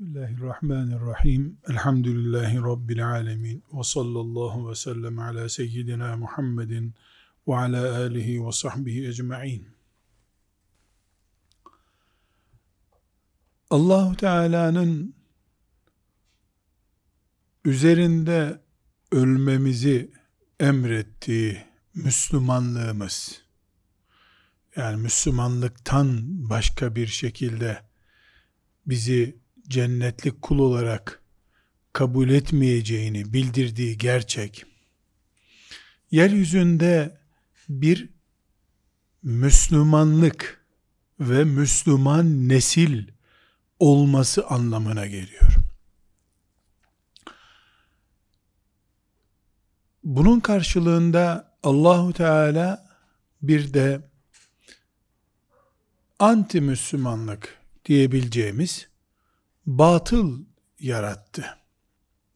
Bismillahirrahmanirrahim. Elhamdülillahi Rabbil alemin. Ve sallallahu ve sellem ala seyyidina Muhammedin ve ala alihi ve sahbihi ecma'in. Allahu Teala'nın üzerinde ölmemizi emrettiği Müslümanlığımız, yani Müslümanlıktan başka bir şekilde bizi cennetlik kul olarak kabul etmeyeceğini bildirdiği gerçek, yeryüzünde bir Müslümanlık ve Müslüman nesil olması anlamına geliyor. Bunun karşılığında Allahu Teala bir de anti Müslümanlık diyebileceğimiz batıl yarattı.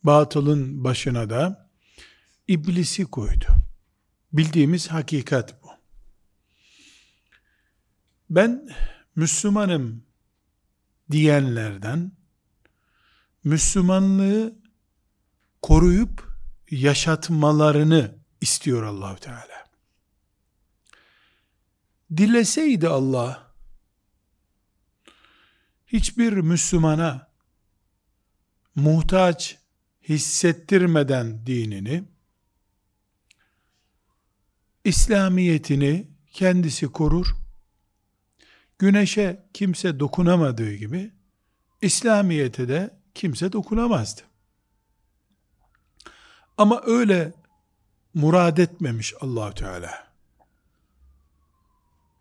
Batılın başına da iblisi koydu. Bildiğimiz hakikat bu. Ben Müslümanım diyenlerden Müslümanlığı koruyup yaşatmalarını istiyor Allahu Teala. Dileseydi Allah hiçbir Müslümana muhtaç hissettirmeden dinini, İslamiyetini kendisi korur, güneşe kimse dokunamadığı gibi, İslamiyete de kimse dokunamazdı. Ama öyle murad etmemiş Allahü Teala.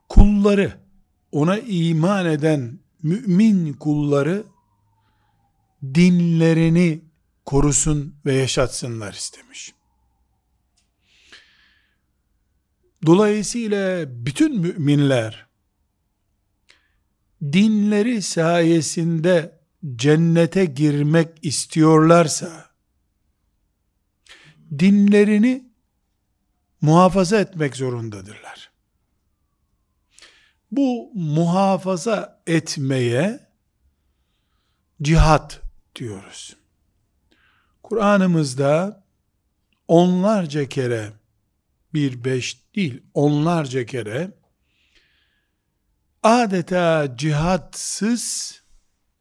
Kulları, ona iman eden mümin kulları dinlerini korusun ve yaşatsınlar istemiş. Dolayısıyla bütün müminler dinleri sayesinde cennete girmek istiyorlarsa dinlerini muhafaza etmek zorundadırlar bu muhafaza etmeye cihat diyoruz. Kur'an'ımızda onlarca kere bir beş değil onlarca kere adeta cihatsız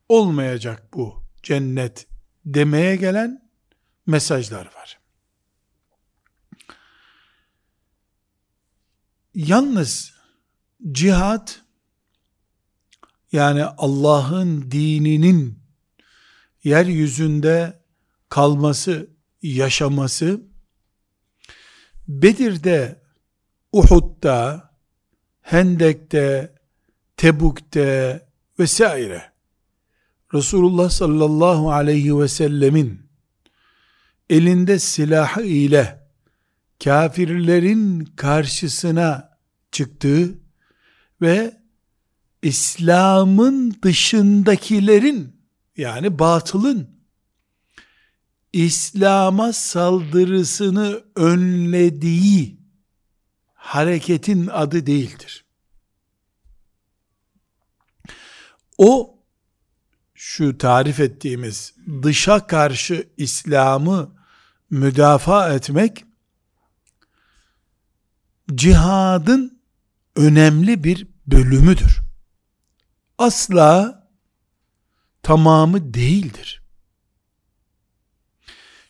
olmayacak bu cennet demeye gelen mesajlar var. Yalnız cihat yani Allah'ın dininin yeryüzünde kalması, yaşaması Bedir'de, Uhud'da, Hendek'te, Tebuk'te vesaire. Resulullah sallallahu aleyhi ve sellemin elinde silahı ile kafirlerin karşısına çıktığı ve İslam'ın dışındakilerin yani batılın İslam'a saldırısını önlediği hareketin adı değildir. O şu tarif ettiğimiz dışa karşı İslam'ı müdafaa etmek cihadın önemli bir bölümüdür. Asla tamamı değildir.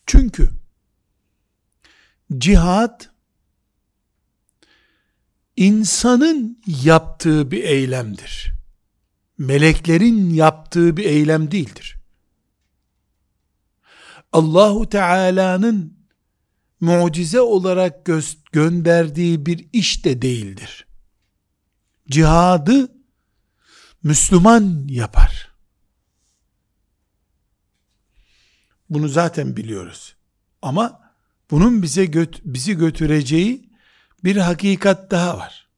Çünkü cihad insanın yaptığı bir eylemdir. Meleklerin yaptığı bir eylem değildir. Allahu Teala'nın mucize olarak gö gönderdiği bir iş de değildir cihadı Müslüman yapar. Bunu zaten biliyoruz. Ama bunun bize göt bizi götüreceği bir hakikat daha var.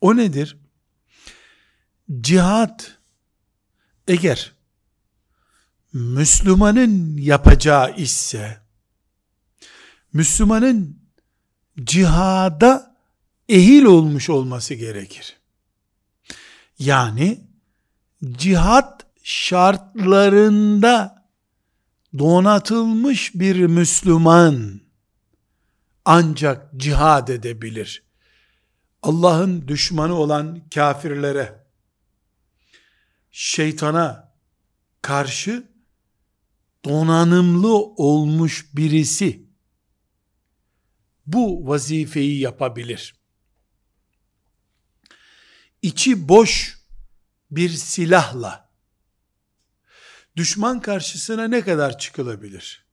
O nedir? Cihat eğer Müslümanın yapacağı ise Müslümanın cihada ehil olmuş olması gerekir. Yani cihat şartlarında donatılmış bir Müslüman ancak cihad edebilir. Allah'ın düşmanı olan kafirlere, şeytana karşı donanımlı olmuş birisi bu vazifeyi yapabilir. İçi boş bir silahla düşman karşısına ne kadar çıkılabilir?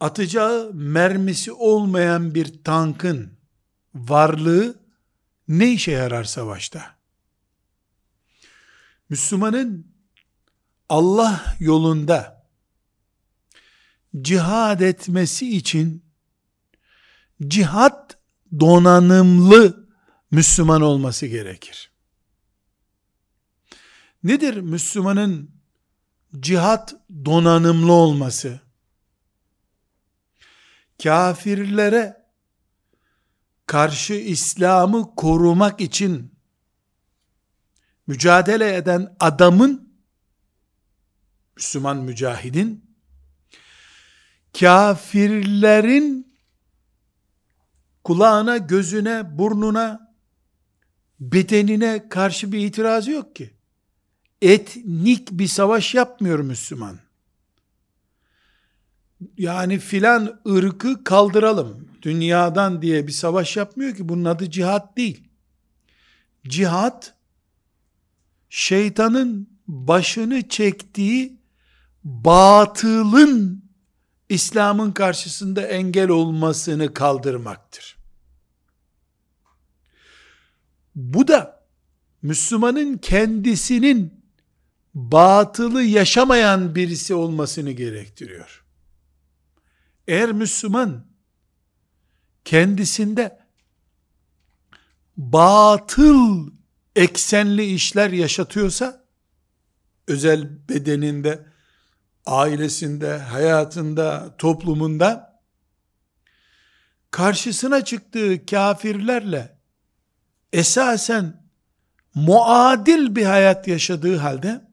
Atacağı mermisi olmayan bir tankın varlığı ne işe yarar savaşta? Müslümanın Allah yolunda cihad etmesi için cihat donanımlı Müslüman olması gerekir. Nedir Müslümanın cihat donanımlı olması? Kafirlere karşı İslam'ı korumak için mücadele eden adamın Müslüman mücahidin kafirlerin kulağına, gözüne, burnuna, bedenine karşı bir itirazı yok ki. Etnik bir savaş yapmıyor Müslüman. Yani filan ırkı kaldıralım dünyadan diye bir savaş yapmıyor ki. Bunun adı cihat değil. Cihat şeytanın başını çektiği batılın İslam'ın karşısında engel olmasını kaldırmaktır. Bu da Müslümanın kendisinin batılı yaşamayan birisi olmasını gerektiriyor. Eğer Müslüman kendisinde batıl eksenli işler yaşatıyorsa özel bedeninde ailesinde, hayatında, toplumunda karşısına çıktığı kafirlerle esasen muadil bir hayat yaşadığı halde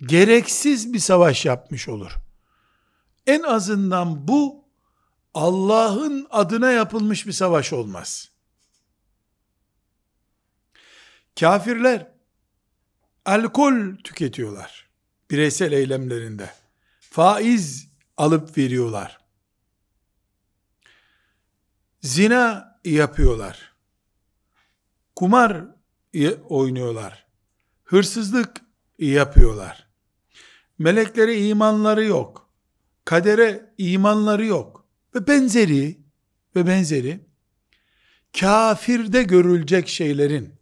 gereksiz bir savaş yapmış olur. En azından bu Allah'ın adına yapılmış bir savaş olmaz. Kafirler alkol tüketiyorlar bireysel eylemlerinde faiz alıp veriyorlar. Zina yapıyorlar. Kumar oynuyorlar. Hırsızlık yapıyorlar. Meleklere imanları yok. Kadere imanları yok. Ve benzeri ve benzeri kafirde görülecek şeylerin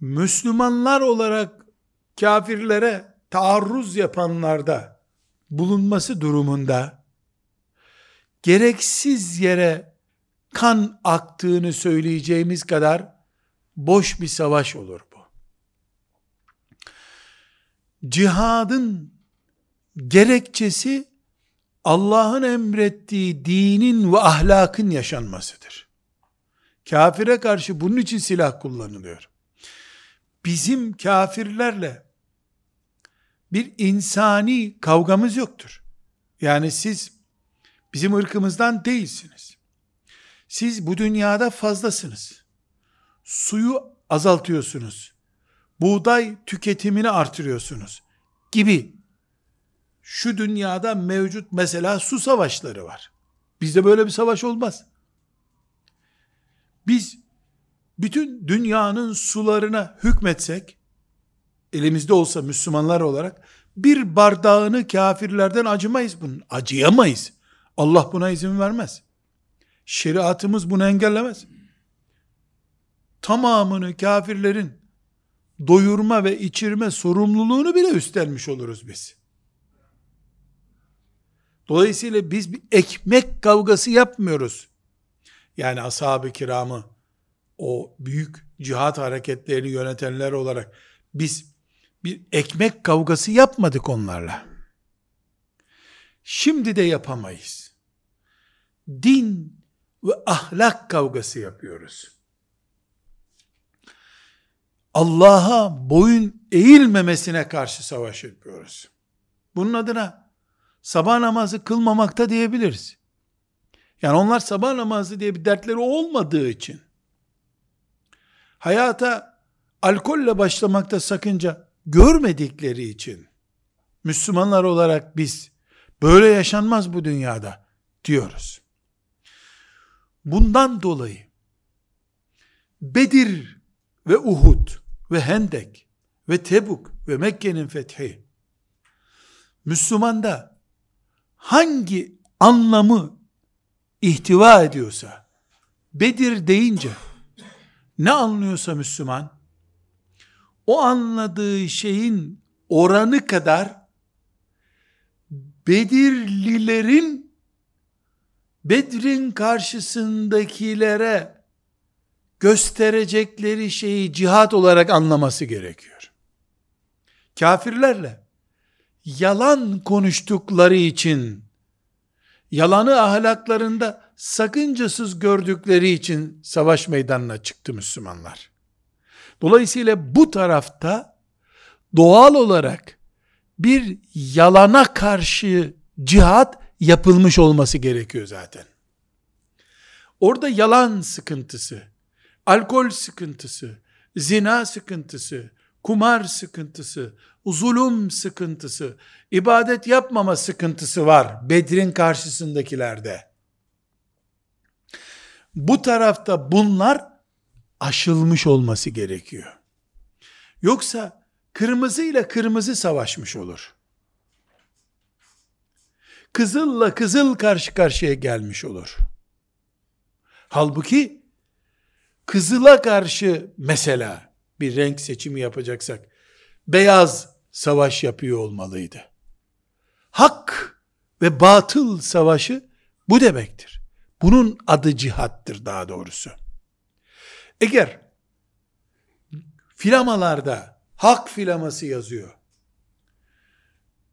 Müslümanlar olarak kafirlere taarruz yapanlarda bulunması durumunda gereksiz yere kan aktığını söyleyeceğimiz kadar boş bir savaş olur bu. Cihadın gerekçesi Allah'ın emrettiği dinin ve ahlakın yaşanmasıdır. Kafire karşı bunun için silah kullanılıyor bizim kafirlerle bir insani kavgamız yoktur. Yani siz bizim ırkımızdan değilsiniz. Siz bu dünyada fazlasınız. Suyu azaltıyorsunuz. Buğday tüketimini artırıyorsunuz gibi şu dünyada mevcut mesela su savaşları var. Bizde böyle bir savaş olmaz. Biz bütün dünyanın sularına hükmetsek, elimizde olsa Müslümanlar olarak, bir bardağını kafirlerden acımayız bunun. Acıyamayız. Allah buna izin vermez. Şeriatımız bunu engellemez. Tamamını kafirlerin doyurma ve içirme sorumluluğunu bile üstlenmiş oluruz biz. Dolayısıyla biz bir ekmek kavgası yapmıyoruz. Yani ashab-ı kiramı o büyük cihat hareketlerini yönetenler olarak biz bir ekmek kavgası yapmadık onlarla. Şimdi de yapamayız. Din ve ahlak kavgası yapıyoruz. Allah'a boyun eğilmemesine karşı savaş yapıyoruz. Bunun adına sabah namazı kılmamakta diyebiliriz. Yani onlar sabah namazı diye bir dertleri olmadığı için hayata alkolle başlamakta sakınca görmedikleri için Müslümanlar olarak biz böyle yaşanmaz bu dünyada diyoruz. Bundan dolayı Bedir ve Uhud ve Hendek ve Tebuk ve Mekke'nin fethi Müslümanda hangi anlamı ihtiva ediyorsa Bedir deyince ne anlıyorsa Müslüman o anladığı şeyin oranı kadar Bedirlilerin Bedrin karşısındakilere gösterecekleri şeyi cihat olarak anlaması gerekiyor. Kafirlerle yalan konuştukları için yalanı ahlaklarında sakıncasız gördükleri için savaş meydanına çıktı Müslümanlar. Dolayısıyla bu tarafta doğal olarak bir yalana karşı cihat yapılmış olması gerekiyor zaten. Orada yalan sıkıntısı, alkol sıkıntısı, zina sıkıntısı, kumar sıkıntısı, zulüm sıkıntısı, ibadet yapmama sıkıntısı var Bedir'in karşısındakilerde. Bu tarafta bunlar aşılmış olması gerekiyor. Yoksa kırmızı ile kırmızı savaşmış olur. Kızılla kızıl karşı karşıya gelmiş olur. Halbuki kızıla karşı mesela bir renk seçimi yapacaksak beyaz savaş yapıyor olmalıydı. Hak ve batıl savaşı bu demektir. Bunun adı cihattır daha doğrusu. Eğer filamalarda hak filaması yazıyor,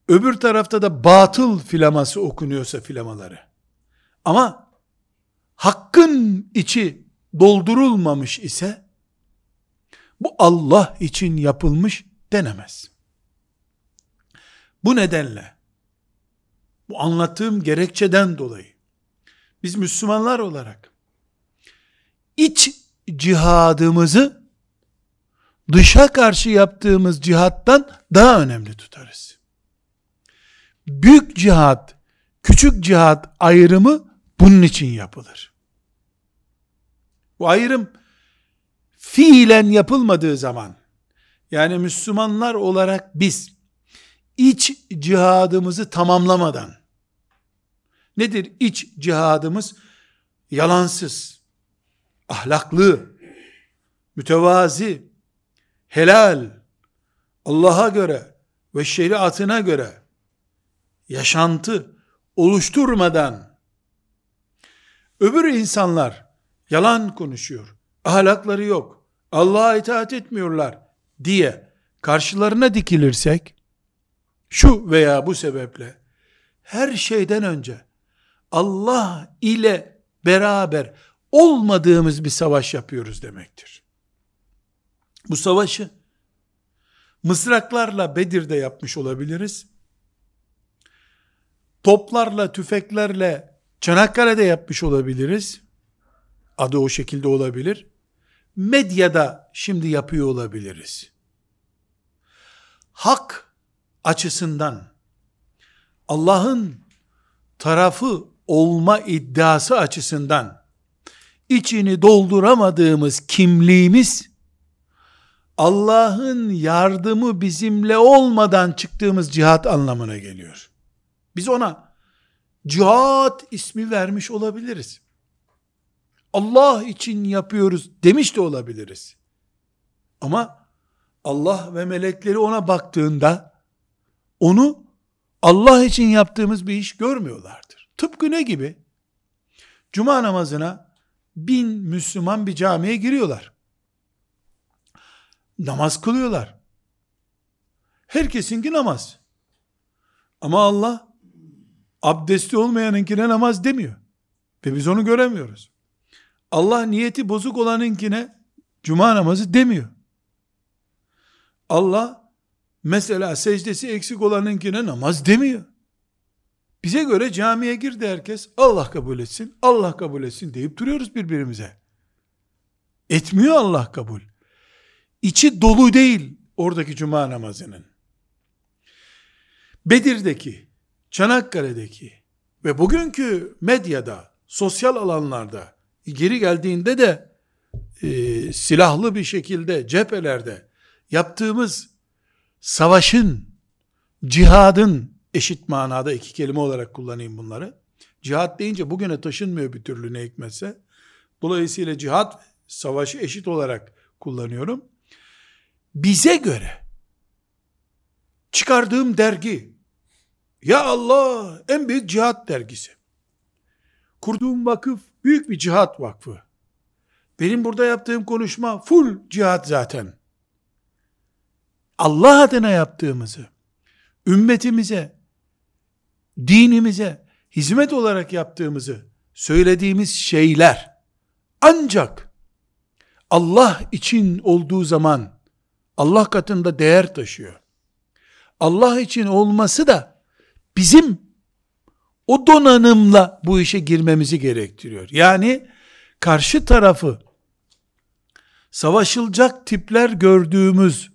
öbür tarafta da batıl filaması okunuyorsa filamaları, ama hakkın içi doldurulmamış ise, bu Allah için yapılmış denemez. Bu nedenle, bu anlattığım gerekçeden dolayı, biz Müslümanlar olarak, iç cihadımızı, dışa karşı yaptığımız cihattan daha önemli tutarız. Büyük cihat, küçük cihat ayrımı bunun için yapılır. Bu ayrım fiilen yapılmadığı zaman yani Müslümanlar olarak biz iç cihadımızı tamamlamadan nedir iç cihadımız? Yalansız, ahlaklı, mütevazi, helal, Allah'a göre ve şeriatına göre yaşantı oluşturmadan öbür insanlar yalan konuşuyor, ahlakları yok, Allah'a itaat etmiyorlar diye karşılarına dikilirsek, şu veya bu sebeple, her şeyden önce Allah ile beraber olmadığımız bir savaş yapıyoruz demektir. Bu savaşı mısraklarla Bedir'de yapmış olabiliriz. Toplarla, tüfeklerle Çanakkale'de yapmış olabiliriz. Adı o şekilde olabilir. Medyada şimdi yapıyor olabiliriz. Hak açısından Allah'ın tarafı olma iddiası açısından içini dolduramadığımız kimliğimiz Allah'ın yardımı bizimle olmadan çıktığımız cihat anlamına geliyor. Biz ona cihat ismi vermiş olabiliriz. Allah için yapıyoruz demiş de olabiliriz. Ama Allah ve melekleri ona baktığında onu Allah için yaptığımız bir iş görmüyorlardır. Tıpkı ne gibi? Cuma namazına bin Müslüman bir camiye giriyorlar. Namaz kılıyorlar. Herkesinki namaz. Ama Allah abdesti olmayanınkine namaz demiyor. Ve biz onu göremiyoruz. Allah niyeti bozuk olanınkine cuma namazı demiyor. Allah mesela secdesi eksik olanınkine namaz demiyor. Bize göre camiye girdi herkes. Allah kabul etsin, Allah kabul etsin deyip duruyoruz birbirimize. Etmiyor Allah kabul. İçi dolu değil oradaki cuma namazının. Bedir'deki, Çanakkale'deki ve bugünkü medyada, sosyal alanlarda geri geldiğinde de e, silahlı bir şekilde cephelerde yaptığımız savaşın, cihadın eşit manada iki kelime olarak kullanayım bunları. Cihat deyince bugüne taşınmıyor bir türlü ne hikmetse. Dolayısıyla cihat savaşı eşit olarak kullanıyorum. Bize göre çıkardığım dergi ya Allah en büyük cihat dergisi. Kurduğum vakıf büyük bir cihat vakfı. Benim burada yaptığım konuşma full cihat zaten. Allah adına yaptığımızı, ümmetimize, dinimize hizmet olarak yaptığımızı söylediğimiz şeyler ancak Allah için olduğu zaman Allah katında değer taşıyor. Allah için olması da bizim o donanımla bu işe girmemizi gerektiriyor. Yani karşı tarafı savaşılacak tipler gördüğümüz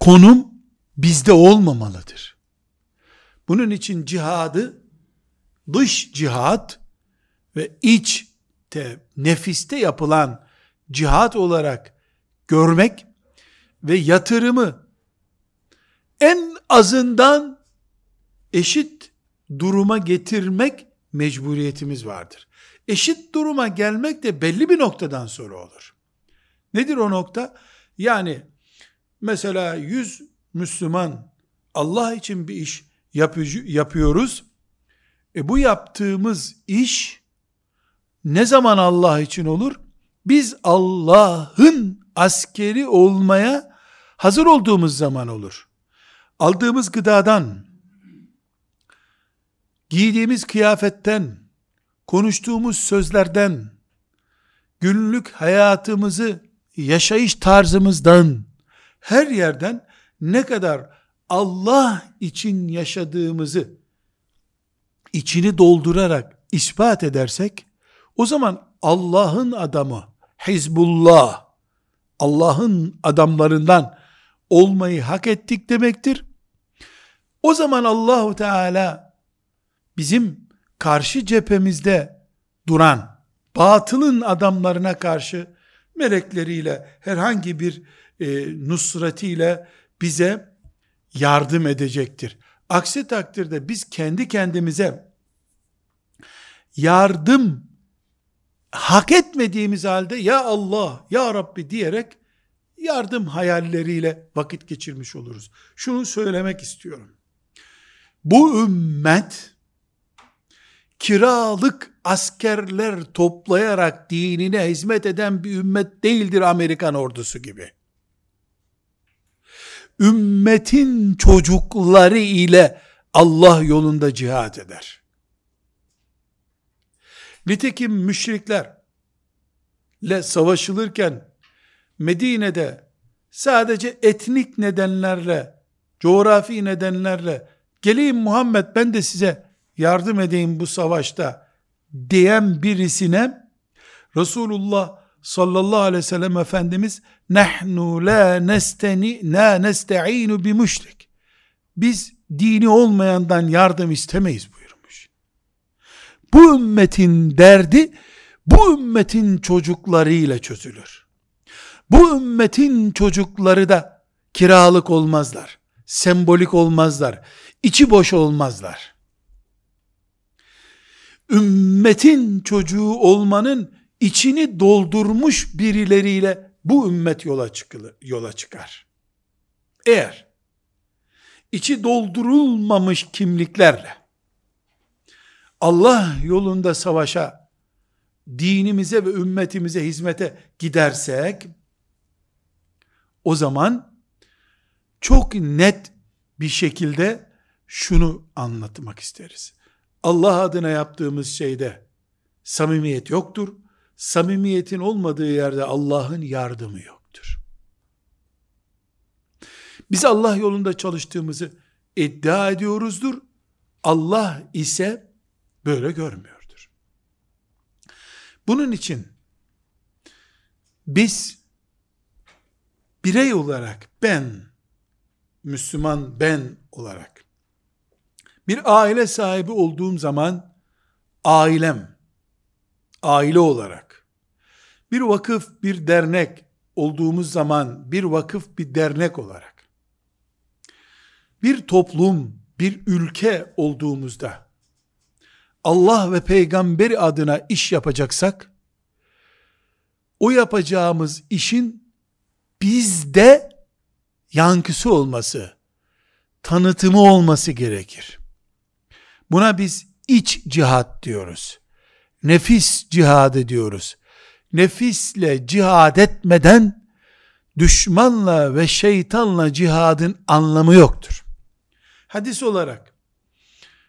konum bizde olmamalıdır. Bunun için cihadı dış cihat ve iç te, nefiste yapılan cihat olarak görmek ve yatırımı en azından eşit duruma getirmek mecburiyetimiz vardır. Eşit duruma gelmek de belli bir noktadan sonra olur. Nedir o nokta? Yani mesela 100 Müslüman Allah için bir iş yapıyoruz. E bu yaptığımız iş ne zaman Allah için olur? Biz Allah'ın askeri olmaya hazır olduğumuz zaman olur. Aldığımız gıdadan, giydiğimiz kıyafetten, konuştuğumuz sözlerden, günlük hayatımızı, yaşayış tarzımızdan, her yerden ne kadar Allah için yaşadığımızı içini doldurarak ispat edersek, o zaman Allah'ın adamı, Hizbullah, Allah'ın adamlarından olmayı hak ettik demektir. O zaman Allahu Teala bizim karşı cephemizde duran batılın adamlarına karşı melekleriyle herhangi bir e, nusretiyle bize yardım edecektir. Aksi takdirde biz kendi kendimize yardım hak etmediğimiz halde ya Allah ya Rabbi diyerek yardım hayalleriyle vakit geçirmiş oluruz. Şunu söylemek istiyorum. Bu ümmet kiralık askerler toplayarak dinine hizmet eden bir ümmet değildir Amerikan ordusu gibi. Ümmetin çocukları ile Allah yolunda cihat eder. Nitekim müşriklerle savaşılırken Medine'de sadece etnik nedenlerle, coğrafi nedenlerle geleyim Muhammed ben de size yardım edeyim bu savaşta diyen birisine Resulullah sallallahu aleyhi ve sellem Efendimiz nahnu la nesteni na nesta'inu bi müşrik biz dini olmayandan yardım istemeyiz buyurmuş. Bu ümmetin derdi bu ümmetin çocuklarıyla çözülür. Bu ümmetin çocukları da kiralık olmazlar. Sembolik olmazlar. içi boş olmazlar. Ümmetin çocuğu olmanın içini doldurmuş birileriyle bu ümmet yola çıkılır, yola çıkar. Eğer içi doldurulmamış kimliklerle Allah yolunda savaşa, dinimize ve ümmetimize hizmete gidersek, o zaman çok net bir şekilde şunu anlatmak isteriz. Allah adına yaptığımız şeyde samimiyet yoktur. Samimiyetin olmadığı yerde Allah'ın yardımı yoktur. Biz Allah yolunda çalıştığımızı iddia ediyoruzdur. Allah ise böyle görmüyordur. Bunun için biz birey olarak ben Müslüman ben olarak bir aile sahibi olduğum zaman ailem aile olarak bir vakıf bir dernek olduğumuz zaman bir vakıf bir dernek olarak bir toplum bir ülke olduğumuzda Allah ve peygamber adına iş yapacaksak o yapacağımız işin bizde yankısı olması, tanıtımı olması gerekir. Buna biz iç cihat diyoruz. Nefis cihadı diyoruz. Nefisle cihad etmeden düşmanla ve şeytanla cihadın anlamı yoktur. Hadis olarak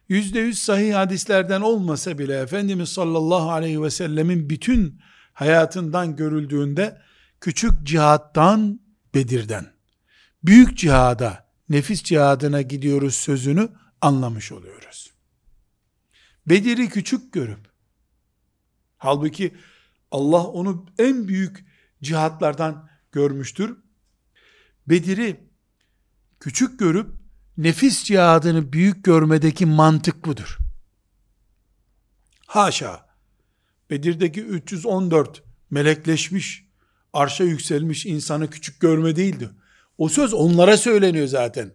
yüzde yüz sahih hadislerden olmasa bile Efendimiz sallallahu aleyhi ve sellemin bütün hayatından görüldüğünde küçük cihattan Bedir'den büyük cihada nefis cihadına gidiyoruz sözünü anlamış oluyoruz. Bedir'i küçük görüp halbuki Allah onu en büyük cihatlardan görmüştür. Bedir'i küçük görüp nefis cihadını büyük görmedeki mantık budur. Haşa. Bedir'deki 314 melekleşmiş, arşa yükselmiş insanı küçük görme değildi. O söz onlara söyleniyor zaten.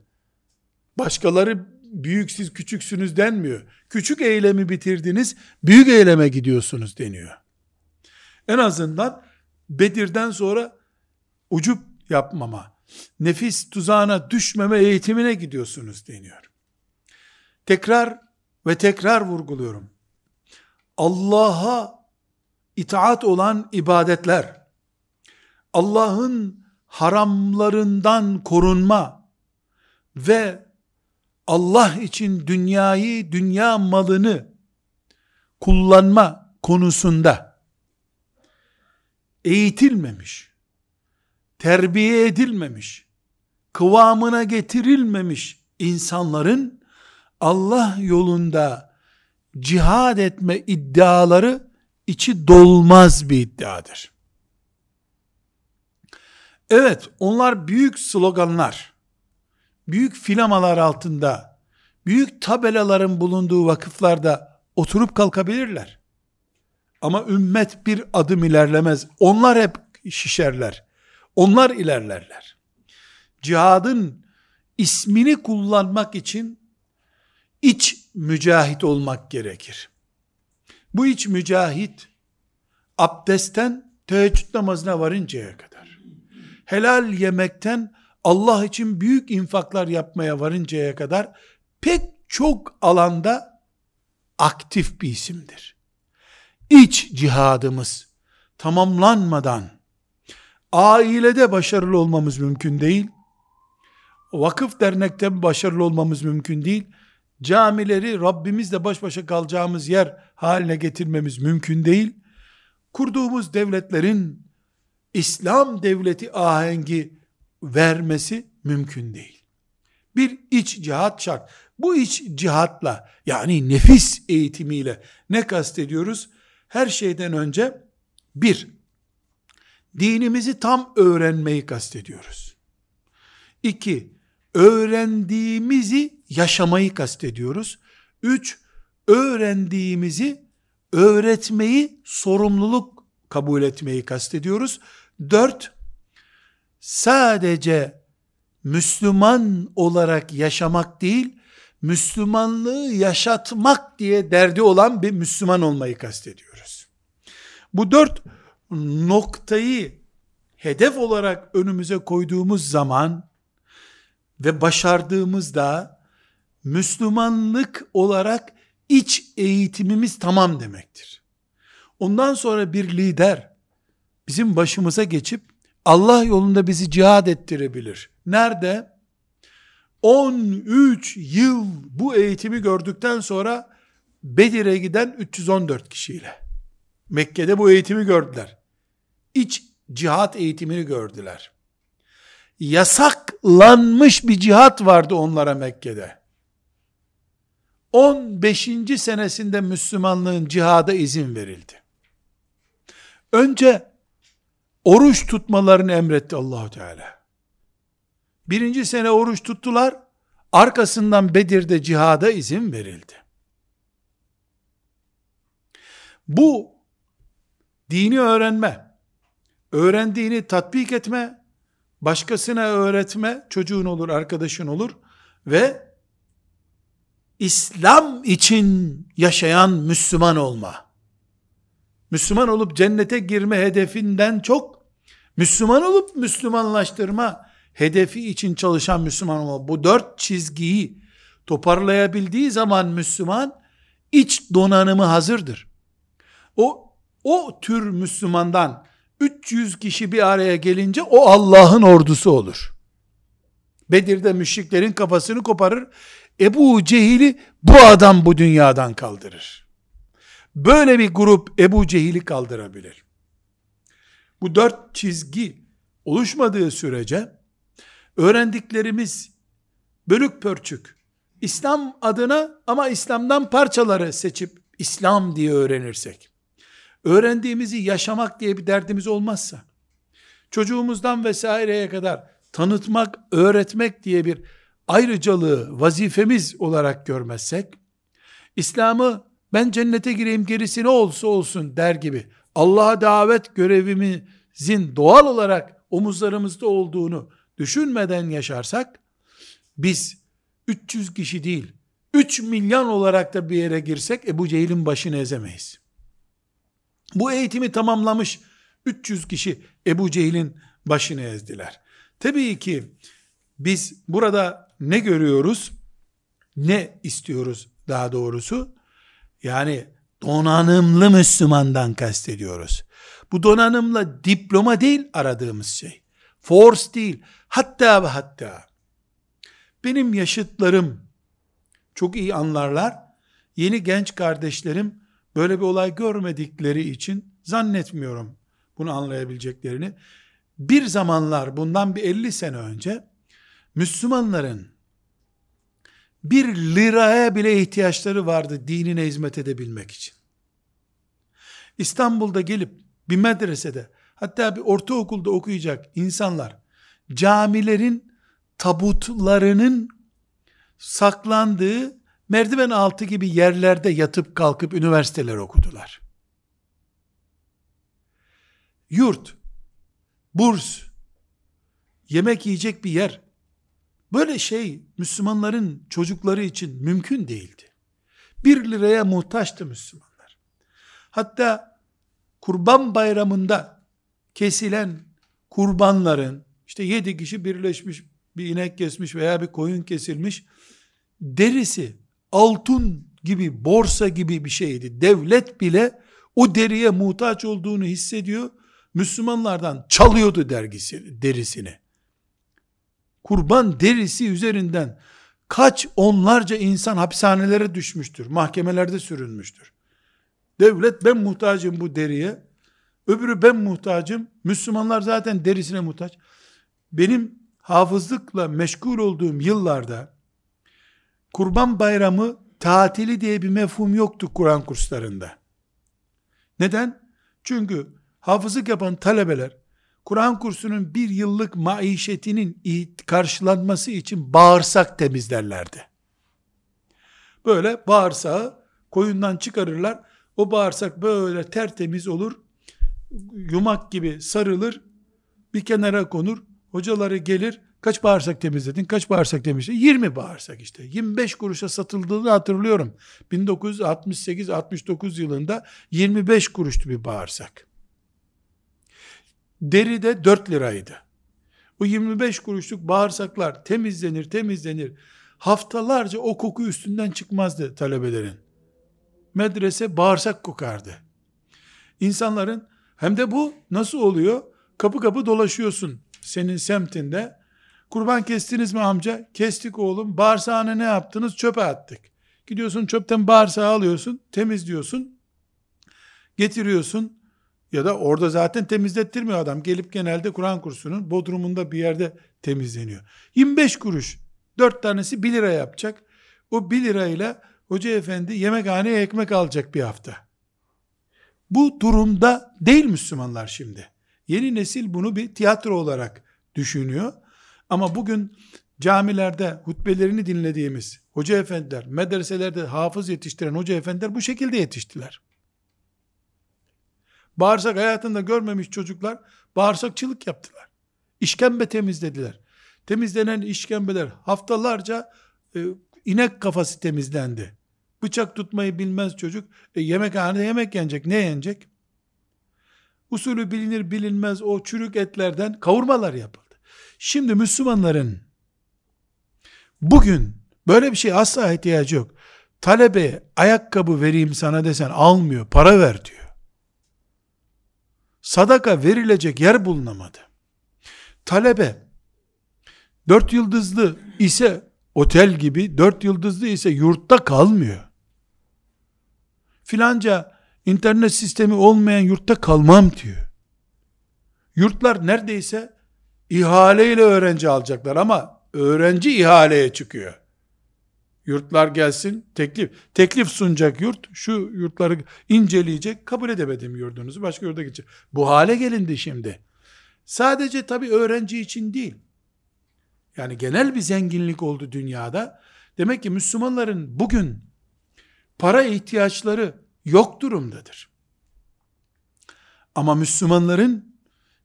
Başkaları büyük siz küçüksünüz denmiyor. Küçük eylemi bitirdiniz, büyük eyleme gidiyorsunuz deniyor. En azından Bedir'den sonra ucup yapmama, nefis tuzağına düşmeme eğitimine gidiyorsunuz deniyor. Tekrar ve tekrar vurguluyorum. Allah'a itaat olan ibadetler, Allah'ın haramlarından korunma ve Allah için dünyayı, dünya malını kullanma konusunda eğitilmemiş, terbiye edilmemiş, kıvamına getirilmemiş insanların Allah yolunda cihad etme iddiaları içi dolmaz bir iddiadır. Evet, onlar büyük sloganlar, büyük filamalar altında, büyük tabelaların bulunduğu vakıflarda oturup kalkabilirler. Ama ümmet bir adım ilerlemez. Onlar hep şişerler. Onlar ilerlerler. Cihadın ismini kullanmak için iç mücahit olmak gerekir. Bu iç mücahit abdestten teheccüd namazına varıncaya kadar helal yemekten Allah için büyük infaklar yapmaya varıncaya kadar pek çok alanda aktif bir isimdir. İç cihadımız tamamlanmadan ailede başarılı olmamız mümkün değil. Vakıf dernekte başarılı olmamız mümkün değil. Camileri Rabbimizle baş başa kalacağımız yer haline getirmemiz mümkün değil. Kurduğumuz devletlerin İslam devleti ahengi vermesi mümkün değil. Bir iç cihat şart. Bu iç cihatla yani nefis eğitimiyle ne kastediyoruz? Her şeyden önce bir, dinimizi tam öğrenmeyi kastediyoruz. İki, öğrendiğimizi yaşamayı kastediyoruz. Üç, öğrendiğimizi öğretmeyi sorumluluk kabul etmeyi kastediyoruz. Dört, sadece Müslüman olarak yaşamak değil, Müslümanlığı yaşatmak diye derdi olan bir Müslüman olmayı kastediyoruz. Bu dört noktayı hedef olarak önümüze koyduğumuz zaman ve başardığımızda Müslümanlık olarak iç eğitimimiz tamam demektir. Ondan sonra bir lider bizim başımıza geçip Allah yolunda bizi cihad ettirebilir. Nerede? 13 yıl bu eğitimi gördükten sonra Bedir'e giden 314 kişiyle. Mekke'de bu eğitimi gördüler. İç cihat eğitimini gördüler. yasaklanmış bir cihat vardı onlara Mekke'de. 15. senesinde Müslümanlığın cihada izin verildi. Önce oruç tutmalarını emretti Allahu Teala. Birinci sene oruç tuttular, arkasından Bedir'de cihada izin verildi. Bu dini öğrenme, öğrendiğini tatbik etme, başkasına öğretme, çocuğun olur, arkadaşın olur ve İslam için yaşayan Müslüman olma. Müslüman olup cennete girme hedefinden çok, Müslüman olup Müslümanlaştırma hedefi için çalışan Müslüman olma. Bu dört çizgiyi toparlayabildiği zaman Müslüman, iç donanımı hazırdır. O, o tür Müslümandan 300 kişi bir araya gelince o Allah'ın ordusu olur. Bedir'de müşriklerin kafasını koparır. Ebu Cehil'i bu adam bu dünyadan kaldırır. Böyle bir grup Ebu Cehil'i kaldırabilir. Bu dört çizgi oluşmadığı sürece öğrendiklerimiz bölük pörçük İslam adına ama İslam'dan parçaları seçip İslam diye öğrenirsek öğrendiğimizi yaşamak diye bir derdimiz olmazsa çocuğumuzdan vesaireye kadar tanıtmak, öğretmek diye bir ayrıcalığı vazifemiz olarak görmezsek, İslam'ı ben cennete gireyim gerisi ne olsa olsun der gibi Allah'a davet görevimizin doğal olarak omuzlarımızda olduğunu düşünmeden yaşarsak, biz 300 kişi değil, 3 milyon olarak da bir yere girsek Ebu Cehil'in başını ezemeyiz. Bu eğitimi tamamlamış 300 kişi Ebu Cehil'in başını ezdiler. Tabii ki biz burada ne görüyoruz? Ne istiyoruz daha doğrusu? Yani donanımlı Müslümandan kastediyoruz. Bu donanımla diploma değil aradığımız şey. Force değil. Hatta ve hatta benim yaşıtlarım çok iyi anlarlar. Yeni genç kardeşlerim böyle bir olay görmedikleri için zannetmiyorum bunu anlayabileceklerini. Bir zamanlar bundan bir 50 sene önce Müslümanların bir liraya bile ihtiyaçları vardı dinine hizmet edebilmek için. İstanbul'da gelip bir medresede hatta bir ortaokulda okuyacak insanlar camilerin tabutlarının saklandığı merdiven altı gibi yerlerde yatıp kalkıp üniversiteler okudular. Yurt, burs, yemek yiyecek bir yer, Böyle şey Müslümanların çocukları için mümkün değildi. Bir liraya muhtaçtı Müslümanlar. Hatta kurban bayramında kesilen kurbanların işte yedi kişi birleşmiş bir inek kesmiş veya bir koyun kesilmiş derisi altın gibi borsa gibi bir şeydi. Devlet bile o deriye muhtaç olduğunu hissediyor. Müslümanlardan çalıyordu dergisi, derisini kurban derisi üzerinden kaç onlarca insan hapishanelere düşmüştür, mahkemelerde sürülmüştür. Devlet ben muhtacım bu deriye, öbürü ben muhtacım, Müslümanlar zaten derisine muhtaç. Benim hafızlıkla meşgul olduğum yıllarda, kurban bayramı tatili diye bir mefhum yoktu Kur'an kurslarında. Neden? Çünkü hafızlık yapan talebeler, Kur'an kursunun bir yıllık maişetinin karşılanması için bağırsak temizlerlerdi. Böyle bağırsağı koyundan çıkarırlar. O bağırsak böyle tertemiz olur. Yumak gibi sarılır. Bir kenara konur. Hocaları gelir. Kaç bağırsak temizledin? Kaç bağırsak temizledin? 20 bağırsak işte. 25 kuruşa satıldığını hatırlıyorum. 1968-69 yılında 25 kuruştu bir bağırsak. Deri de 4 liraydı. O 25 kuruşluk bağırsaklar temizlenir temizlenir. Haftalarca o koku üstünden çıkmazdı talebelerin. Medrese bağırsak kokardı. İnsanların hem de bu nasıl oluyor? Kapı kapı dolaşıyorsun senin semtinde. Kurban kestiniz mi amca? Kestik oğlum. Bağırsağını ne yaptınız? Çöpe attık. Gidiyorsun çöpten bağırsağı alıyorsun, temizliyorsun. Getiriyorsun Ya da orada zaten temizlettirmiyor adam. Gelip genelde Kur'an kursunun bodrumunda bir yerde temizleniyor. 25 kuruş. 4 tanesi 1 lira yapacak. O 1 lirayla hoca efendi yemekhaneye ekmek alacak bir hafta. Bu durumda değil Müslümanlar şimdi. Yeni nesil bunu bir tiyatro olarak düşünüyor. Ama bugün camilerde hutbelerini dinlediğimiz hoca efendiler, medreselerde hafız yetiştiren hoca efendiler bu şekilde yetiştiler. Bağırsak hayatında görmemiş çocuklar bağırsakçılık yaptılar. İşkembe temizlediler. Temizlenen işkembeler haftalarca e, inek kafası temizlendi. Bıçak tutmayı bilmez çocuk. E, yemekhanede yemek yenecek. Ne yenecek? Usulü bilinir bilinmez o çürük etlerden kavurmalar yapıldı. Şimdi Müslümanların bugün böyle bir şey asla ihtiyacı yok. Talebe ayakkabı vereyim sana desen almıyor. Para ver diyor. Sadaka verilecek yer bulunamadı. Talebe dört yıldızlı ise otel gibi, dört yıldızlı ise yurtta kalmıyor. Filanca internet sistemi olmayan yurtta kalmam diyor. Yurtlar neredeyse ihaleyle öğrenci alacaklar ama öğrenci ihaleye çıkıyor. Yurtlar gelsin, teklif. Teklif sunacak yurt, şu yurtları inceleyecek, kabul edemedim yurdunuzu, başka yurda gidecek. Bu hale gelindi şimdi. Sadece tabi öğrenci için değil. Yani genel bir zenginlik oldu dünyada. Demek ki Müslümanların bugün para ihtiyaçları yok durumdadır. Ama Müslümanların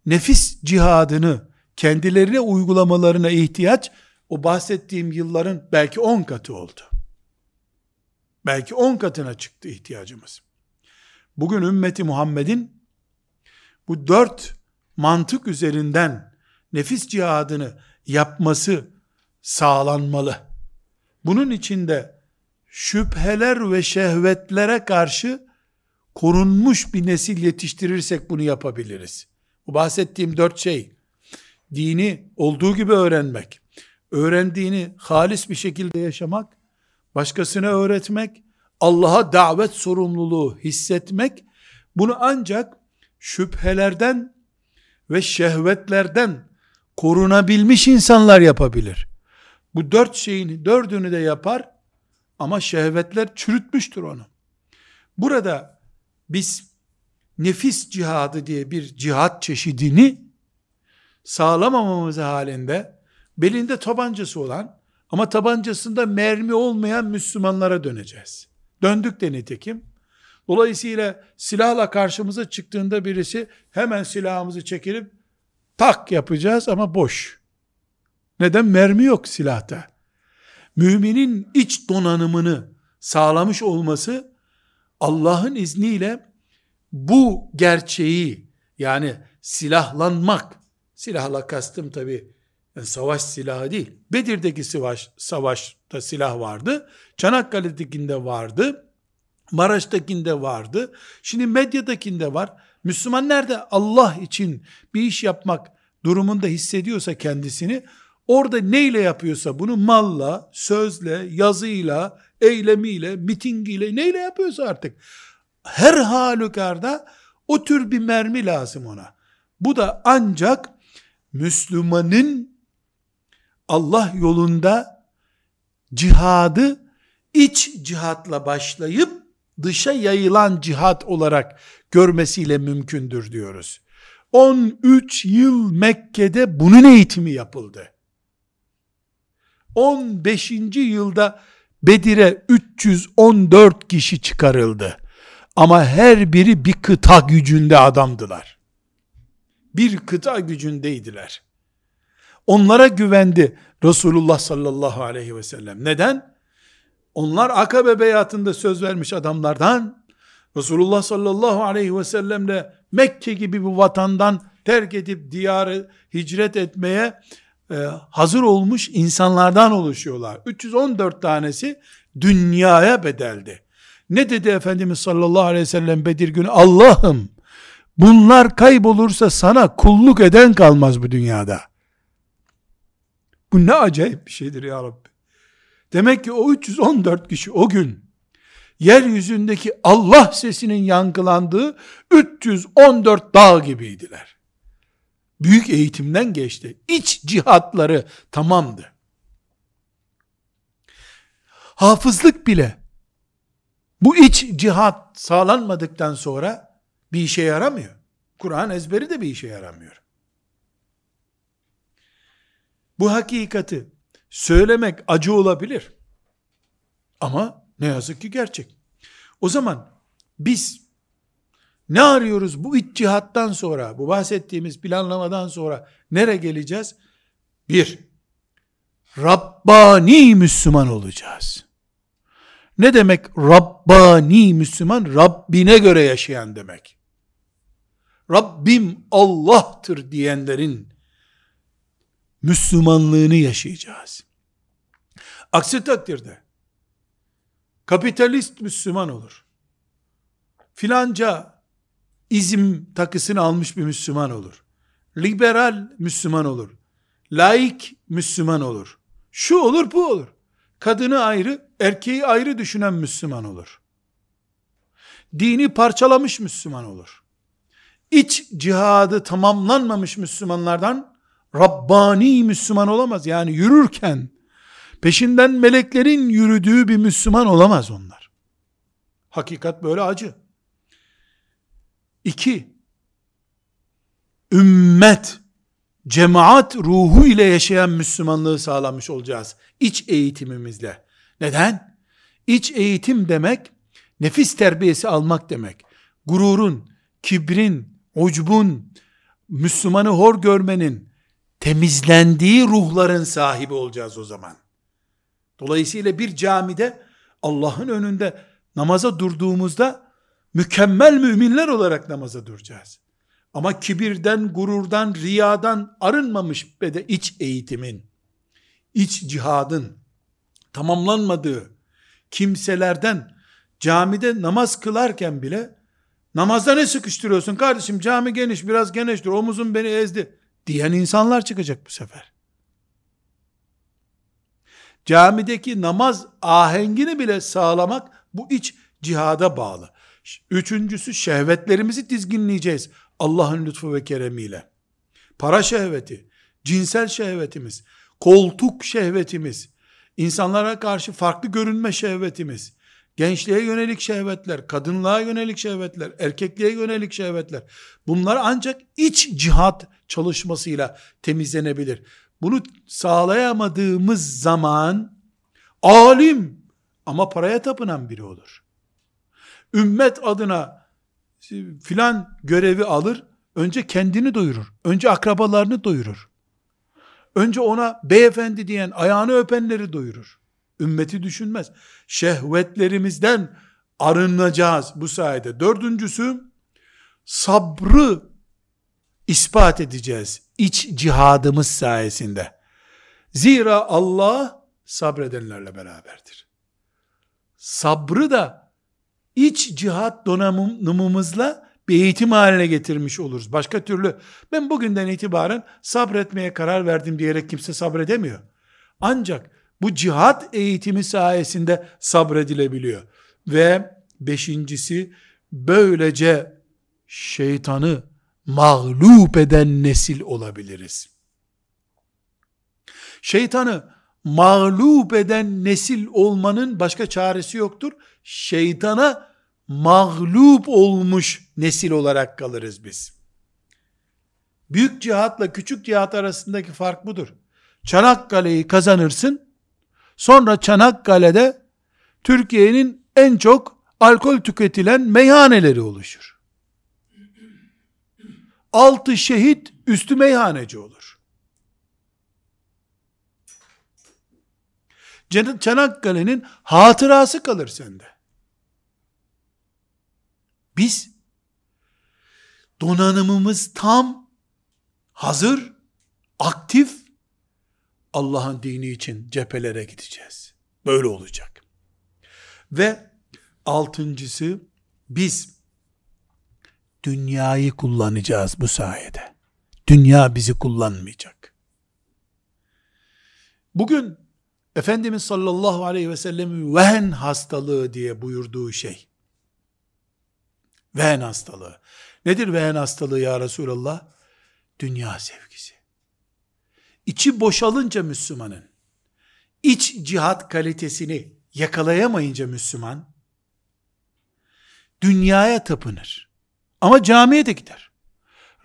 nefis cihadını kendilerine uygulamalarına ihtiyaç o bahsettiğim yılların belki 10 katı oldu. Belki 10 katına çıktı ihtiyacımız. Bugün ümmeti Muhammed'in bu dört mantık üzerinden nefis cihadını yapması sağlanmalı. Bunun içinde şüpheler ve şehvetlere karşı korunmuş bir nesil yetiştirirsek bunu yapabiliriz. Bu bahsettiğim dört şey, dini olduğu gibi öğrenmek, öğrendiğini halis bir şekilde yaşamak, başkasına öğretmek, Allah'a davet sorumluluğu hissetmek, bunu ancak şüphelerden ve şehvetlerden korunabilmiş insanlar yapabilir. Bu dört şeyin dördünü de yapar ama şehvetler çürütmüştür onu. Burada biz nefis cihadı diye bir cihat çeşidini sağlamamamız halinde belinde tabancası olan ama tabancasında mermi olmayan Müslümanlara döneceğiz. Döndük de nitekim. Dolayısıyla silahla karşımıza çıktığında birisi hemen silahımızı çekilip tak yapacağız ama boş. Neden? Mermi yok silahta. Müminin iç donanımını sağlamış olması Allah'ın izniyle bu gerçeği yani silahlanmak, silahla kastım tabi savaş silahı değil. Bedir'deki savaş, savaşta silah vardı. Çanakkale'dekinde vardı. Maraş'takinde vardı. Şimdi medyadakinde var. Müslüman nerede Allah için bir iş yapmak durumunda hissediyorsa kendisini, orada neyle yapıyorsa bunu malla, sözle, yazıyla, eylemiyle, mitingiyle, neyle yapıyorsa artık. Her halükarda o tür bir mermi lazım ona. Bu da ancak Müslümanın Allah yolunda cihadı iç cihatla başlayıp dışa yayılan cihat olarak görmesiyle mümkündür diyoruz. 13 yıl Mekke'de bunun eğitimi yapıldı. 15. yılda Bedir'e 314 kişi çıkarıldı. Ama her biri bir kıta gücünde adamdılar. Bir kıta gücündeydiler. Onlara güvendi Resulullah sallallahu aleyhi ve sellem. Neden? Onlar Akabe beyatında söz vermiş adamlardan Resulullah sallallahu aleyhi ve sellemle Mekke gibi bir vatandan terk edip diyarı hicret etmeye e, hazır olmuş insanlardan oluşuyorlar. 314 tanesi dünyaya bedeldi. Ne dedi Efendimiz sallallahu aleyhi ve sellem Bedir günü? Allah'ım bunlar kaybolursa sana kulluk eden kalmaz bu dünyada. Bu ne acayip bir şeydir ya Rabbi. Demek ki o 314 kişi o gün yeryüzündeki Allah sesinin yankılandığı 314 dağ gibiydiler. Büyük eğitimden geçti. İç cihatları tamamdı. Hafızlık bile bu iç cihat sağlanmadıktan sonra bir işe yaramıyor. Kur'an ezberi de bir işe yaramıyor. Bu hakikati söylemek acı olabilir. Ama ne yazık ki gerçek. O zaman biz ne arıyoruz bu iç cihattan sonra, bu bahsettiğimiz planlamadan sonra nereye geleceğiz? Bir, Rabbani Müslüman olacağız. Ne demek Rabbani Müslüman? Rabbine göre yaşayan demek. Rabbim Allah'tır diyenlerin Müslümanlığını yaşayacağız. Aksi takdirde kapitalist Müslüman olur. Filanca izim takısını almış bir Müslüman olur. Liberal Müslüman olur. Laik Müslüman olur. Şu olur bu olur. Kadını ayrı, erkeği ayrı düşünen Müslüman olur. Dini parçalamış Müslüman olur. İç cihadı tamamlanmamış Müslümanlardan Rabbani Müslüman olamaz. Yani yürürken peşinden meleklerin yürüdüğü bir Müslüman olamaz onlar. Hakikat böyle acı. İki, ümmet, cemaat ruhu ile yaşayan Müslümanlığı sağlamış olacağız. İç eğitimimizle. Neden? İç eğitim demek, nefis terbiyesi almak demek. Gururun, kibrin, ucbun, Müslümanı hor görmenin, temizlendiği ruhların sahibi olacağız o zaman. Dolayısıyla bir camide Allah'ın önünde namaza durduğumuzda mükemmel müminler olarak namaza duracağız. Ama kibirden, gururdan, riyadan arınmamış ve de iç eğitimin, iç cihadın tamamlanmadığı kimselerden camide namaz kılarken bile namazda ne sıkıştırıyorsun kardeşim cami geniş biraz geniştir omuzum beni ezdi diyen insanlar çıkacak bu sefer. Camideki namaz ahengini bile sağlamak bu iç cihada bağlı. Üçüncüsü şehvetlerimizi dizginleyeceğiz Allah'ın lütfu ve keremiyle. Para şehveti, cinsel şehvetimiz, koltuk şehvetimiz, insanlara karşı farklı görünme şehvetimiz, gençliğe yönelik şehvetler, kadınlığa yönelik şehvetler, erkekliğe yönelik şehvetler. Bunlar ancak iç cihat çalışmasıyla temizlenebilir. Bunu sağlayamadığımız zaman alim ama paraya tapınan biri olur. Ümmet adına filan görevi alır, önce kendini doyurur. Önce akrabalarını doyurur. Önce ona beyefendi diyen ayağını öpenleri doyurur. Ümmeti düşünmez. Şehvetlerimizden arınacağız bu sayede. Dördüncüsü sabrı ispat edeceğiz iç cihadımız sayesinde. Zira Allah sabredenlerle beraberdir. Sabrı da iç cihat donanımımızla bir eğitim haline getirmiş oluruz. Başka türlü ben bugünden itibaren sabretmeye karar verdim diyerek kimse sabredemiyor. Ancak bu cihat eğitimi sayesinde sabredilebiliyor. Ve beşincisi böylece şeytanı mağlup eden nesil olabiliriz. Şeytanı mağlup eden nesil olmanın başka çaresi yoktur. Şeytana mağlup olmuş nesil olarak kalırız biz. Büyük cihatla küçük cihat arasındaki fark budur. Çanakkale'yi kazanırsın, sonra Çanakkale'de Türkiye'nin en çok alkol tüketilen meyhaneleri oluşur altı şehit üstü meyhaneci olur. Çanakkale'nin hatırası kalır sende. Biz donanımımız tam, hazır, aktif, Allah'ın dini için cephelere gideceğiz. Böyle olacak. Ve altıncısı biz dünyayı kullanacağız bu sayede. Dünya bizi kullanmayacak. Bugün Efendimiz sallallahu aleyhi ve sellemin vehen hastalığı diye buyurduğu şey. Vehen hastalığı. Nedir vehen hastalığı ya Resulallah? Dünya sevgisi. İçi boşalınca Müslümanın, iç cihat kalitesini yakalayamayınca Müslüman, dünyaya tapınır. Ama camiye de gider.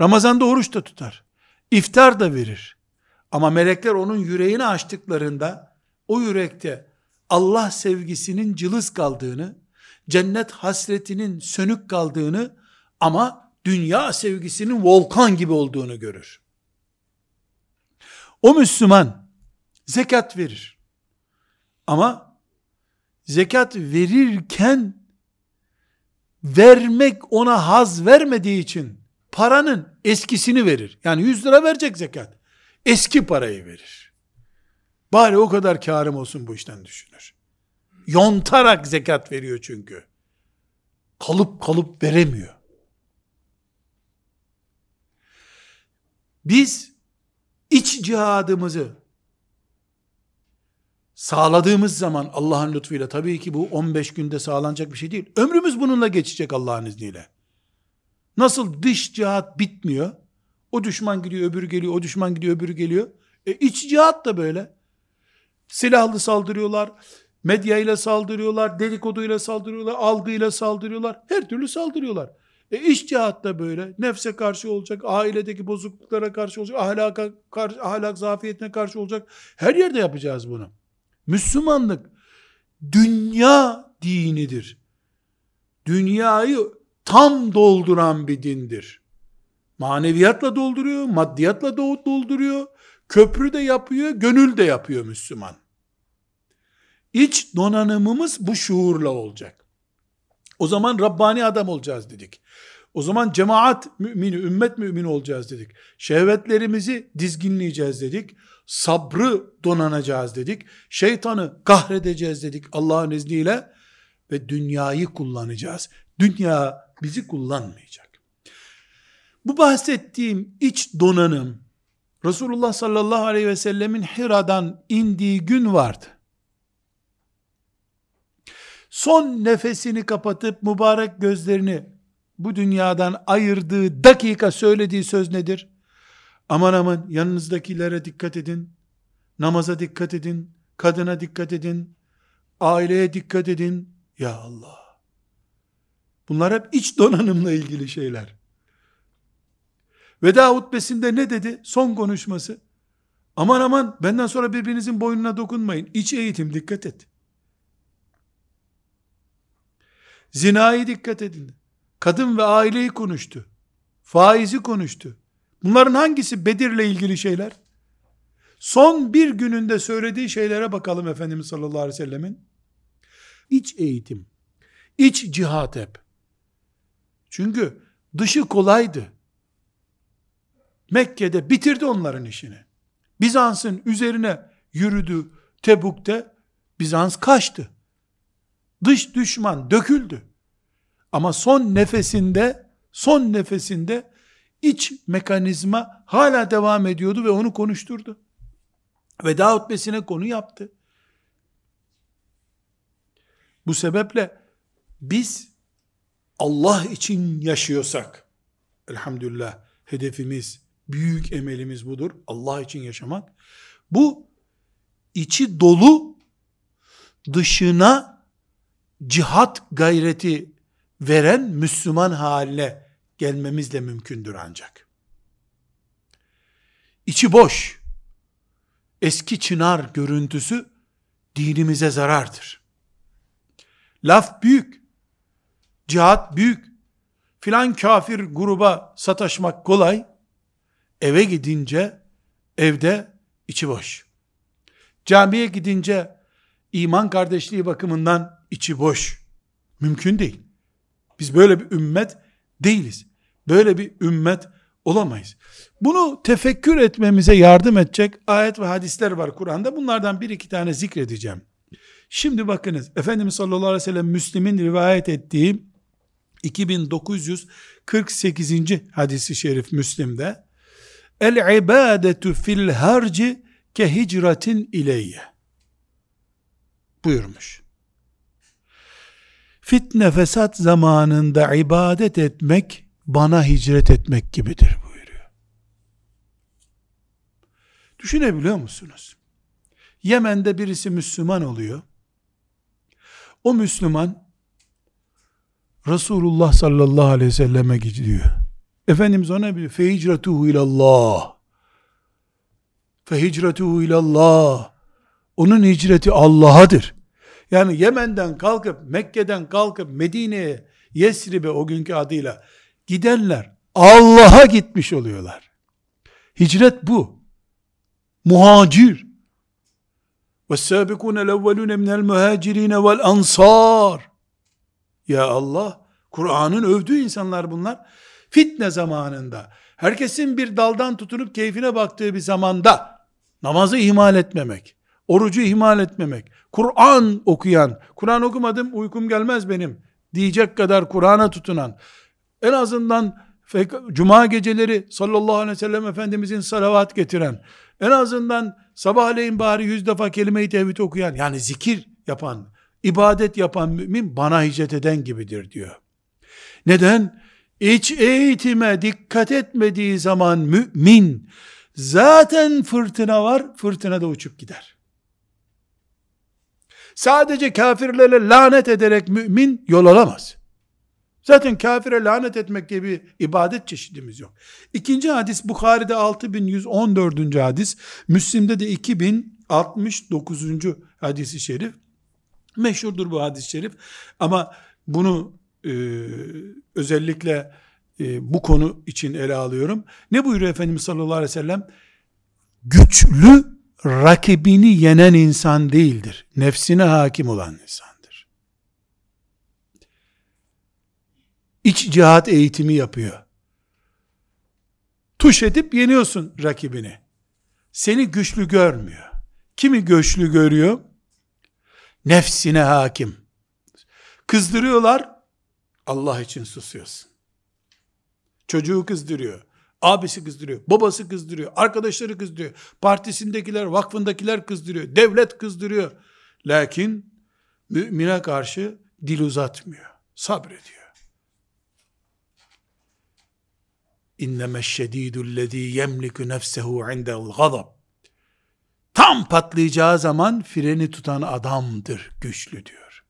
Ramazan'da oruç da tutar. İftar da verir. Ama melekler onun yüreğini açtıklarında o yürekte Allah sevgisinin cılız kaldığını, cennet hasretinin sönük kaldığını ama dünya sevgisinin volkan gibi olduğunu görür. O Müslüman zekat verir. Ama zekat verirken vermek ona haz vermediği için paranın eskisini verir. Yani 100 lira verecek zekat. Eski parayı verir. Bari o kadar karım olsun bu işten düşünür. Yontarak zekat veriyor çünkü. Kalıp kalıp veremiyor. Biz iç cihadımızı sağladığımız zaman Allah'ın lütfuyla tabii ki bu 15 günde sağlanacak bir şey değil. Ömrümüz bununla geçecek Allah'ın izniyle. Nasıl dış cihat bitmiyor? O düşman gidiyor, öbürü geliyor, o düşman gidiyor, öbürü geliyor. E iç cihat da böyle. Silahlı saldırıyorlar, medyayla saldırıyorlar, dedikoduyla saldırıyorlar, algıyla saldırıyorlar, her türlü saldırıyorlar. E iş cihat da böyle. Nefse karşı olacak, ailedeki bozukluklara karşı olacak, ahlaka karşı, ahlak zafiyetine karşı olacak. Her yerde yapacağız bunu. Müslümanlık dünya dinidir. Dünyayı tam dolduran bir dindir. Maneviyatla dolduruyor, maddiyatla dolduruyor, köprü de yapıyor, gönül de yapıyor Müslüman. İç donanımımız bu şuurla olacak. O zaman Rabbani adam olacağız dedik. O zaman cemaat mümini, ümmet mümini olacağız dedik. Şehvetlerimizi dizginleyeceğiz dedik. Sabrı donanacağız dedik. Şeytanı kahredeceğiz dedik Allah'ın izniyle. Ve dünyayı kullanacağız. Dünya bizi kullanmayacak. Bu bahsettiğim iç donanım, Resulullah sallallahu aleyhi ve sellemin Hira'dan indiği gün vardı. Son nefesini kapatıp mübarek gözlerini bu dünyadan ayırdığı dakika söylediği söz nedir? Aman aman yanınızdakilere dikkat edin, namaza dikkat edin, kadına dikkat edin, aileye dikkat edin. Ya Allah! Bunlar hep iç donanımla ilgili şeyler. Veda hutbesinde ne dedi? Son konuşması. Aman aman benden sonra birbirinizin boynuna dokunmayın. İç eğitim dikkat et. Zinayı dikkat edin. Kadın ve aileyi konuştu. Faizi konuştu. Bunların hangisi Bedir'le ilgili şeyler? Son bir gününde söylediği şeylere bakalım Efendimiz sallallahu aleyhi ve sellemin. İç eğitim, iç cihat hep. Çünkü dışı kolaydı. Mekke'de bitirdi onların işini. Bizans'ın üzerine yürüdü Tebuk'te. Bizans kaçtı. Dış düşman döküldü. Ama son nefesinde, son nefesinde iç mekanizma hala devam ediyordu ve onu konuşturdu. Veda hutbesine konu yaptı. Bu sebeple biz Allah için yaşıyorsak, elhamdülillah hedefimiz, büyük emelimiz budur. Allah için yaşamak. Bu içi dolu dışına cihat gayreti veren Müslüman haline gelmemizle mümkündür ancak. İçi boş, eski çınar görüntüsü dinimize zarardır. Laf büyük, cihat büyük, filan kafir gruba sataşmak kolay, eve gidince evde içi boş. Camiye gidince iman kardeşliği bakımından içi boş. Mümkün değil. Biz böyle bir ümmet değiliz. Böyle bir ümmet olamayız. Bunu tefekkür etmemize yardım edecek ayet ve hadisler var Kur'an'da. Bunlardan bir iki tane zikredeceğim. Şimdi bakınız Efendimiz sallallahu aleyhi ve sellem Müslim'in rivayet ettiği 2948. hadisi şerif Müslim'de El ibadetu fil harci ke hicratin ileyye buyurmuş. Fitne fesat zamanında ibadet etmek bana hicret etmek gibidir buyuruyor. Düşünebiliyor musunuz? Yemen'de birisi Müslüman oluyor. O Müslüman Resulullah sallallahu aleyhi ve selleme gidiyor. Efendimiz ona bir fehicretuhu ilallah. Fehicretuhu ilallah. Onun hicreti Allah'adır. Yani Yemen'den kalkıp Mekke'den kalkıp Medine'ye Yesrib'e o günkü adıyla gidenler Allah'a gitmiş oluyorlar. Hicret bu. Muhacir. وَالسَّابِقُونَ الْاَوَّلُونَ مِنَ الْمُهَاجِرِينَ وَالْاَنْصَارِ Ya Allah, Kur'an'ın övdüğü insanlar bunlar. Fitne zamanında, herkesin bir daldan tutunup keyfine baktığı bir zamanda, namazı ihmal etmemek, orucu ihmal etmemek, Kur'an okuyan, Kur'an okumadım uykum gelmez benim diyecek kadar Kur'an'a tutunan, en azından Cuma geceleri sallallahu aleyhi ve sellem Efendimizin salavat getiren, en azından sabahleyin bari yüz defa kelime-i tevhid okuyan, yani zikir yapan, ibadet yapan mümin bana hicret eden gibidir diyor. Neden? İç eğitime dikkat etmediği zaman mümin, zaten fırtına var, fırtına da uçup gider. Sadece kafirlere lanet ederek mümin yol alamaz. Zaten kafire lanet etmek diye bir ibadet çeşidimiz yok. İkinci hadis Bukhari'de 6114. hadis, Müslim'de de 2069. hadisi şerif. Meşhurdur bu hadis-i şerif. Ama bunu e, özellikle e, bu konu için ele alıyorum. Ne buyuruyor Efendimiz sallallahu aleyhi ve sellem? Güçlü rakibini yenen insan değildir. Nefsine hakim olan insandır. İç cihat eğitimi yapıyor. Tuş edip yeniyorsun rakibini. Seni güçlü görmüyor. Kimi güçlü görüyor? Nefsine hakim. Kızdırıyorlar, Allah için susuyorsun. Çocuğu kızdırıyor. Abisi kızdırıyor, babası kızdırıyor, arkadaşları kızdırıyor, partisindekiler, vakfındakiler kızdırıyor, devlet kızdırıyor. Lakin mümine karşı dil uzatmıyor, sabrediyor. İnneme şedidüllezî yemliku nefsehu indel gazab. Tam patlayacağı zaman freni tutan adamdır güçlü diyor.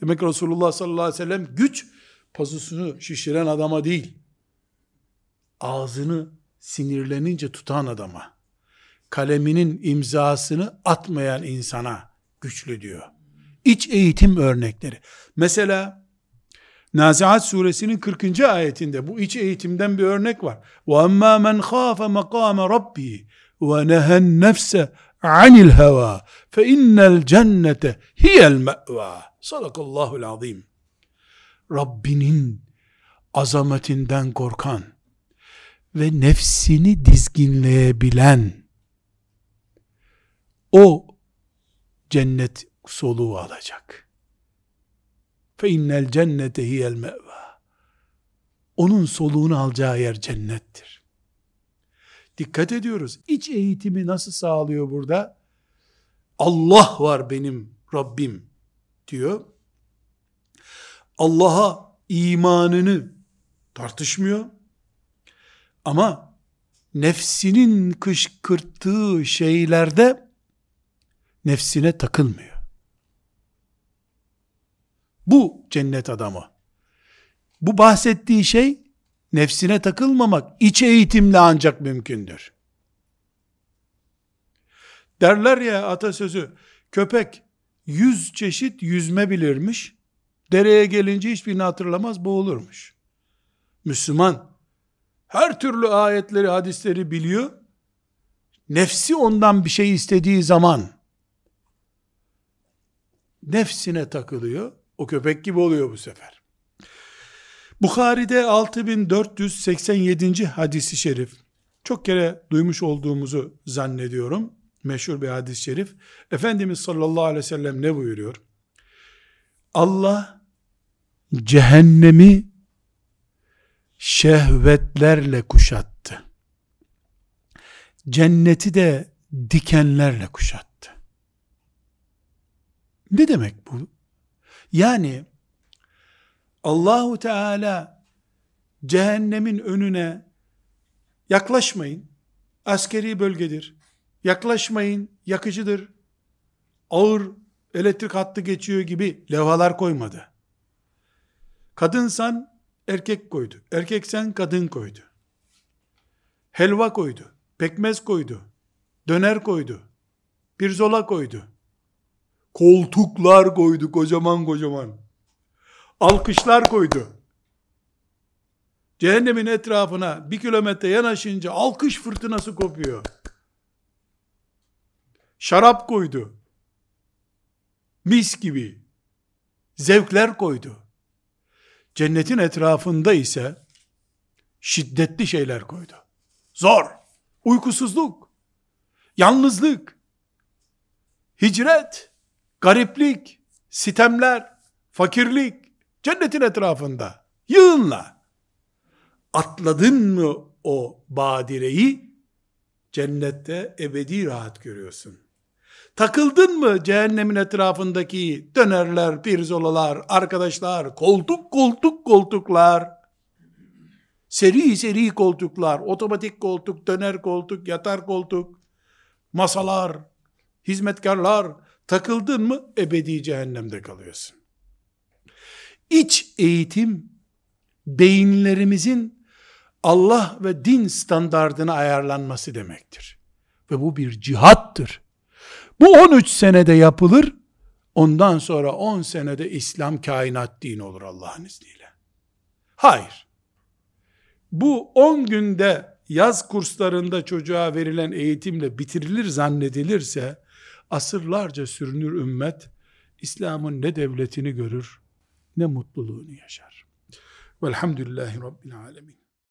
Demek Resulullah sallallahu aleyhi ve sellem güç pazusunu şişiren adama değil, ağzını sinirlenince tutan adama, kaleminin imzasını atmayan insana güçlü diyor. İç eğitim örnekleri. Mesela Naziat suresinin 40. ayetinde bu iç eğitimden bir örnek var. وَاَمَّا مَنْ خَافَ مَقَامَ رَبِّهِ وَنَهَا النَّفْسَ عَنِ الْهَوَى فَاِنَّ الْجَنَّةَ هِيَ الْمَأْوَى Sadakallahu azim. Rabbinin azametinden korkan, ve nefsini dizginleyebilen o cennet soluğu alacak. Fe innel cennete hiyel meva. Onun soluğunu alacağı yer cennettir. Dikkat ediyoruz. İç eğitimi nasıl sağlıyor burada? Allah var benim Rabbim diyor. Allah'a imanını tartışmıyor ama nefsinin kışkırttığı şeylerde nefsine takılmıyor. Bu cennet adamı. Bu bahsettiği şey nefsine takılmamak iç eğitimle ancak mümkündür. Derler ya atasözü köpek yüz çeşit yüzme bilirmiş. Dereye gelince hiçbirini hatırlamaz boğulurmuş. Müslüman her türlü ayetleri, hadisleri biliyor. Nefsi ondan bir şey istediği zaman nefsine takılıyor. O köpek gibi oluyor bu sefer. Bukhari'de 6487. hadisi şerif. Çok kere duymuş olduğumuzu zannediyorum. Meşhur bir hadis-i şerif. Efendimiz sallallahu aleyhi ve sellem ne buyuruyor? Allah cehennemi şehvetlerle kuşattı. Cenneti de dikenlerle kuşattı. Ne demek bu? Yani Allahu Teala cehennemin önüne yaklaşmayın. Askeri bölgedir. Yaklaşmayın, yakıcıdır. Ağır elektrik hattı geçiyor gibi levhalar koymadı. Kadınsan erkek koydu. Erkeksen kadın koydu. Helva koydu. Pekmez koydu. Döner koydu. Pirzola koydu. Koltuklar koydu kocaman kocaman. Alkışlar koydu. Cehennemin etrafına bir kilometre yanaşınca alkış fırtınası kopuyor. Şarap koydu. Mis gibi. Zevkler koydu. Cennetin etrafında ise şiddetli şeyler koydu. Zor, uykusuzluk, yalnızlık, hicret, gariplik, sitemler, fakirlik, cennetin etrafında yığınla. Atladın mı o badireyi, cennette ebedi rahat görüyorsun. Takıldın mı cehennemin etrafındaki dönerler, pirzolalar, arkadaşlar, koltuk koltuk koltuklar, seri seri koltuklar, otomatik koltuk, döner koltuk, yatar koltuk, masalar, hizmetkarlar, takıldın mı ebedi cehennemde kalıyorsun. İç eğitim, beyinlerimizin Allah ve din standardına ayarlanması demektir. Ve bu bir cihattır. Bu 13 senede yapılır, ondan sonra 10 senede İslam kainat dini olur Allah'ın izniyle. Hayır. Bu 10 günde yaz kurslarında çocuğa verilen eğitimle bitirilir zannedilirse, asırlarca sürünür ümmet, İslam'ın ne devletini görür, ne mutluluğunu yaşar. Velhamdülillahi Rabbil Alemin.